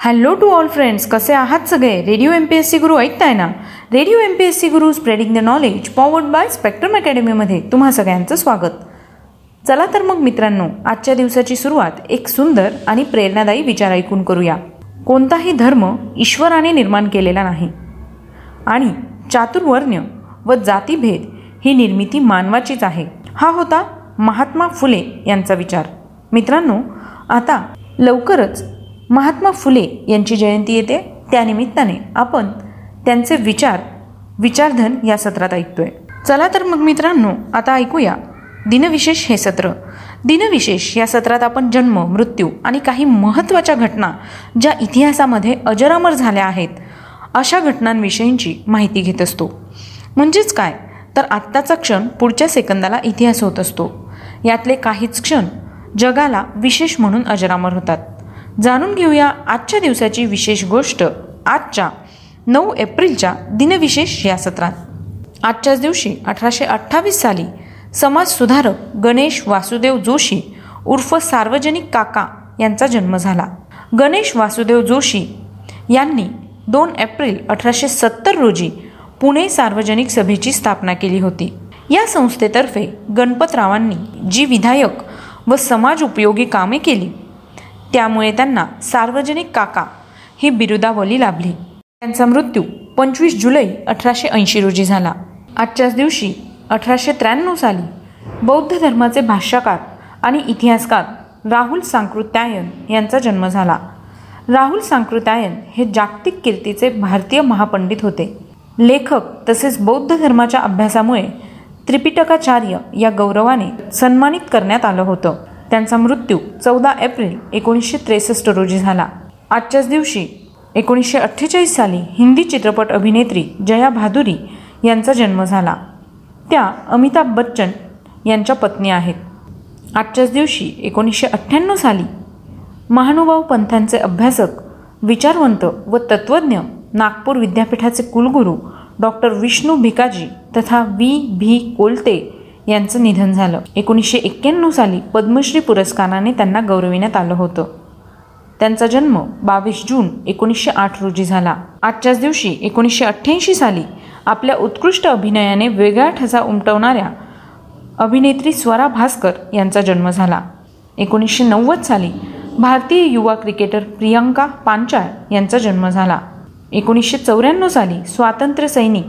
Hello to all friends कसे आहात सगळे? Radio M P S C Guru ऐकताय ना? Radio M P S C Guru spreading the knowledge powered by Spectrum अकॅडमीमध्ये तुम्हा सगळ्यांचं स्वागत. चला तर मग मित्रांनो आजच्या दिवसाची सुरुवात एक सुंदर आणि प्रेरणादायी विचार ऐकून करूया. कोणताही धर्म ईश्वराने निर्माण केलेला नाही. आणि चातुर्वर्ण्य व जातीभेद ही निर्मिती मानवाचीच आहे. हा होता महात्मा फुले यांचा विचार. मित्रांनो आता लवकरच महात्मा फुले यांची जयंती येते. त्यानिमित्ताने आपण त्यांचे विचार विचारधन या सत्रात ऐकतोय. चला तर मग मित्रांनो आता ऐकूया दिनविशेष हे सत्र. दिनविशेष या सत्रात आपण जन्म मृत्यू आणि काही महत्त्वाच्या घटना ज्या इतिहासामध्ये अजरामर झाल्या आहेत अशा घटनांविषयींची माहिती घेत असतो. म्हणजेच काय? तर आत्ताचा क्षण पुढच्या सेकंदाला इतिहास होत असतो. यातले काहीच क्षण जगाला विशेष म्हणून अजरामर होतात. जाणून घेऊया आजच्या दिवसाची विशेष गोष्ट आजच्या नऊ एप्रिलच्या दिनविशेष या सत्रात. आजच्याच दिवशी अठराशे अठ्ठावीस साली समाजसुधारक गणेश वासुदेव जोशी उर्फ सार्वजनिक काका यांचा जन्म झाला. गणेश वासुदेव जोशी यांनी दोन एप्रिल अठराशे सत्तर रोजी पुणे सार्वजनिक सभेची स्थापना केली होती. या संस्थेतर्फे गणपतरावांनी जी विधायक व समाज उपयोगी कामे केली त्यामुळे त्यांना सार्वजनिक काका ही बिरुदावली लाभली. त्यांचा मृत्यू पंचवीस जुलै अठराशे ऐंशी रोजी झाला. आजच्याच दिवशी अठराशे त्र्याण्णव साली बौद्ध धर्माचे भाष्यकार आणि इतिहासकार राहुल सांकृत्यायन यांचा जन्म झाला. राहुल सांकृत्यायन हे जागतिक कीर्तीचे भारतीय महापंडित होते. लेखक तसेच बौद्ध धर्माच्या अभ्यासामुळे त्रिपिटकाचार्य या गौरवाने सन्मानित करण्यात आलं होतं. त्यांचा मृत्यू चौदा एप्रिल एकोणीसशे त्रेसष्ट रोजी झाला. आजच्याच दिवशी एकोणीसशे अठ्ठेचाळीस साली हिंदी चित्रपट अभिनेत्री जया भादुरी यांचा जन्म झाला. त्या अमिताभ बच्चन यांच्या पत्नी आहेत. आजच्याच दिवशी एकोणीसशे अठ्ठ्याण्णव साली महानुभाव पंथांचे अभ्यासक विचारवंत व तत्त्वज्ञ नागपूर विद्यापीठाचे कुलगुरू डॉक्टर विष्णू भिकाजी तथा व्ही. भी कोलते यांचं निधन झालं. एकोणीसशे एक्क्याण्णव साली पद्मश्री पुरस्काराने त्यांना गौरविण्यात आलं होतं. त्यांचा जन्म बावीस जून एकोणीसशे आठ रोजी झाला. आजच्याच दिवशी एकोणीसशे अठ्ठ्याऐंशी साली आपल्या उत्कृष्ट अभिनयाने वेगळा ठसा उमटवणाऱ्या अभिनेत्री स्वरा भास्कर यांचा जन्म झाला. एकोणीसशे नव्वद साली भारतीय युवा क्रिकेटर प्रियंका पांचाळ यांचा जन्म झाला. एकोणीसशे चौऱ्याण्णव साली स्वातंत्र्य सैनिक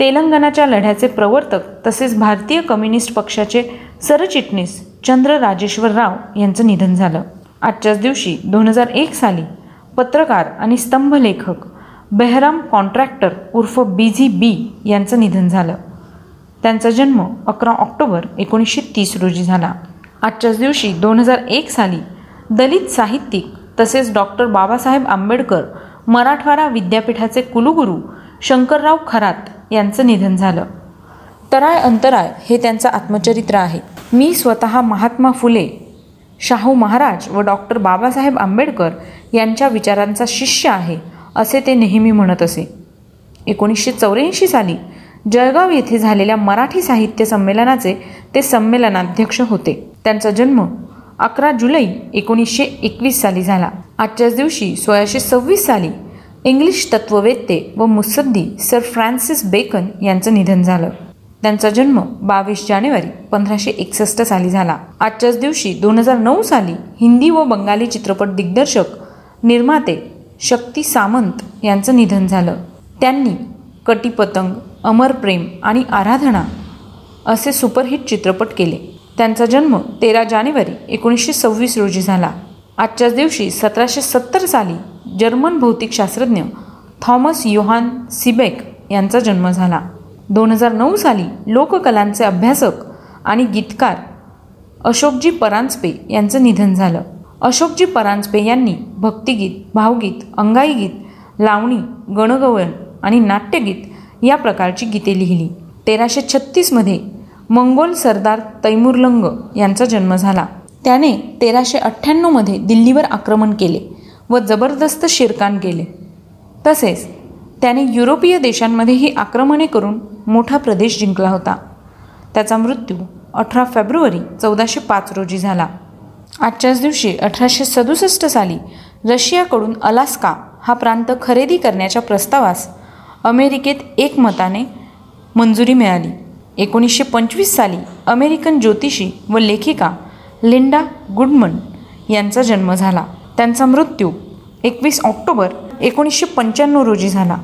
तेलंगणाच्या लढ्याचे प्रवर्तक तसेच भारतीय कम्युनिस्ट पक्षाचे सरचिटणीस चंद्र राजेश्वर राव यांचं निधन झालं. आजच्याच दिवशी दोन हजार एक साली पत्रकार आणि स्तंभलेखक बेहराम कॉन्ट्रॅक्टर उर्फ बीझी बी यांचं निधन झालं. त्यांचा जन्म अकरा ऑक्टोबर एकोणीसशे तीस रोजी झाला. आजच्याच दिवशी दोन हजार एक साली दलित साहित्यिक तसेच डॉक्टर बाबासाहेब आंबेडकर मराठवाडा विद्यापीठाचे कुलगुरू शंकरराव खरात यांचं निधन झालं. तराय अंतराय हे त्यांचं आत्मचरित्र आहे. मी स्वतः महात्मा फुले शाहू महाराज व डॉक्टर बाबासाहेब आंबेडकर यांच्या विचारांचा शिष्य आहे असे ते नेहमी म्हणत असे. एकोणीसशे चौऱ्याऐंशी साली जळगाव येथे झालेल्या मराठी साहित्य संमेलनाचे ते संमेलनाध्यक्ष होते. त्यांचा जन्म अकरा जुलै एकोणीसशे एकवीस साली झाला. आजच्याच दिवशी सोळाशे सव्वीस साली इंग्लिश तत्ववेत्ते व मुसद्दी सर फ्रान्सिस बेकन यांचं निधन झालं. त्यांचा जन्म बावीस जानेवारी पंधराशे एकसष्ट साली झाला. आजच्याच दिवशी दोन हजार नऊ साली हिंदी व बंगाली चित्रपट दिग्दर्शक निर्माते शक्ती सामंत यांचं निधन झालं. त्यांनी कटीपतंग अमर प्रेम आणि आराधना असे सुपरहिट चित्रपट केले. त्यांचा जन्म तेरा जानेवारी एकोणीसशे सव्वीस रोजी झाला. आजच्याच दिवशी सतराशे सत्तर साली जर्मन भौतिकशास्त्रज्ञ थॉमस योहान सिबेक यांचा जन्म झाला. दोन हजार नऊ साली लोककलांचे अभ्यासक आणि गीतकार अशोकजी परांजपे यांचं निधन झालं. अशोकजी परांजपे यांनी भक्तिगीत भावगीत अंगाई गीत लावणी गणगवळण आणि नाट्यगीत या प्रकारची गीते लिहिली. तेराशे छत्तीसमध्ये मंगोल सरदार तैमुरलंग यांचा जन्म झाला. त्याने तेराशे अठ्ठ्याण्णवमध्ये दिल्लीवर आक्रमण केले. व जबरदस्त शिरकान केले. तसेच त्याने युरोपीय देशांमध्येही आक्रमणे करून मोठा प्रदेश जिंकला होता. त्याचा मृत्यू अठरा फेब्रुवारी चौदाशे पाच रोजी झाला. आजच्याच दिवशी अठराशे सदुसष्ट साली रशियाकडून अलास्का हा प्रांत खरेदी करण्याच्या प्रस्तावास अमेरिकेत एकमताने मंजुरी मिळाली. एकोणीसशे पंचवीस साली अमेरिकन ज्योतिषी व लेखिका लिंडा गुडमन यांचा जन्म झाला. त्यांचा मृत्यू एकवीस ऑक्टोबर एकोणीसशे पंच्याण्णव रोजी झाला.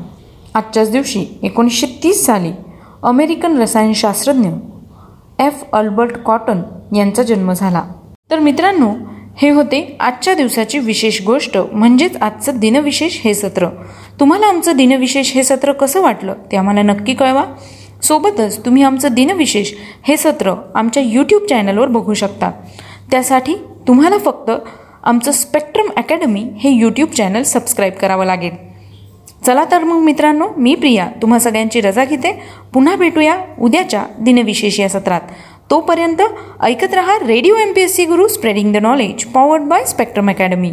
आजच्याच दिवशी एकोणीसशे तीस साली अमेरिकन रसायनशास्त्रज्ञ एफ. अल्बर्ट कॉटन यांचा जन्म झाला. तर मित्रांनो हे होते आजच्या दिवसाची विशेष गोष्ट म्हणजेच आजचं दिनविशेष हे सत्र. तुम्हाला आमचं दिनविशेष हे सत्र कसं वाटलं ते आम्हाला नक्की कळवा. सोबतच तुम्ही आमचं दिनविशेष हे सत्र आमच्या यूट्यूब चॅनलवर बघू शकता. त्यासाठी तुम्हाला फक्त आमचं स्पेक्ट्रम अकॅडमी हे यूट्यूब चॅनल सबस्क्राईब करावं लागेल. चला तर मग मित्रांनो मी प्रिया तुम्हा सगळ्यांची रजा घेते. पुन्हा भेटूया उद्याच्या दिनविशेष या सत्रात. तोपर्यंत ऐकत रहा radio M P S C Guru spreading the knowledge powered by Spectrum academy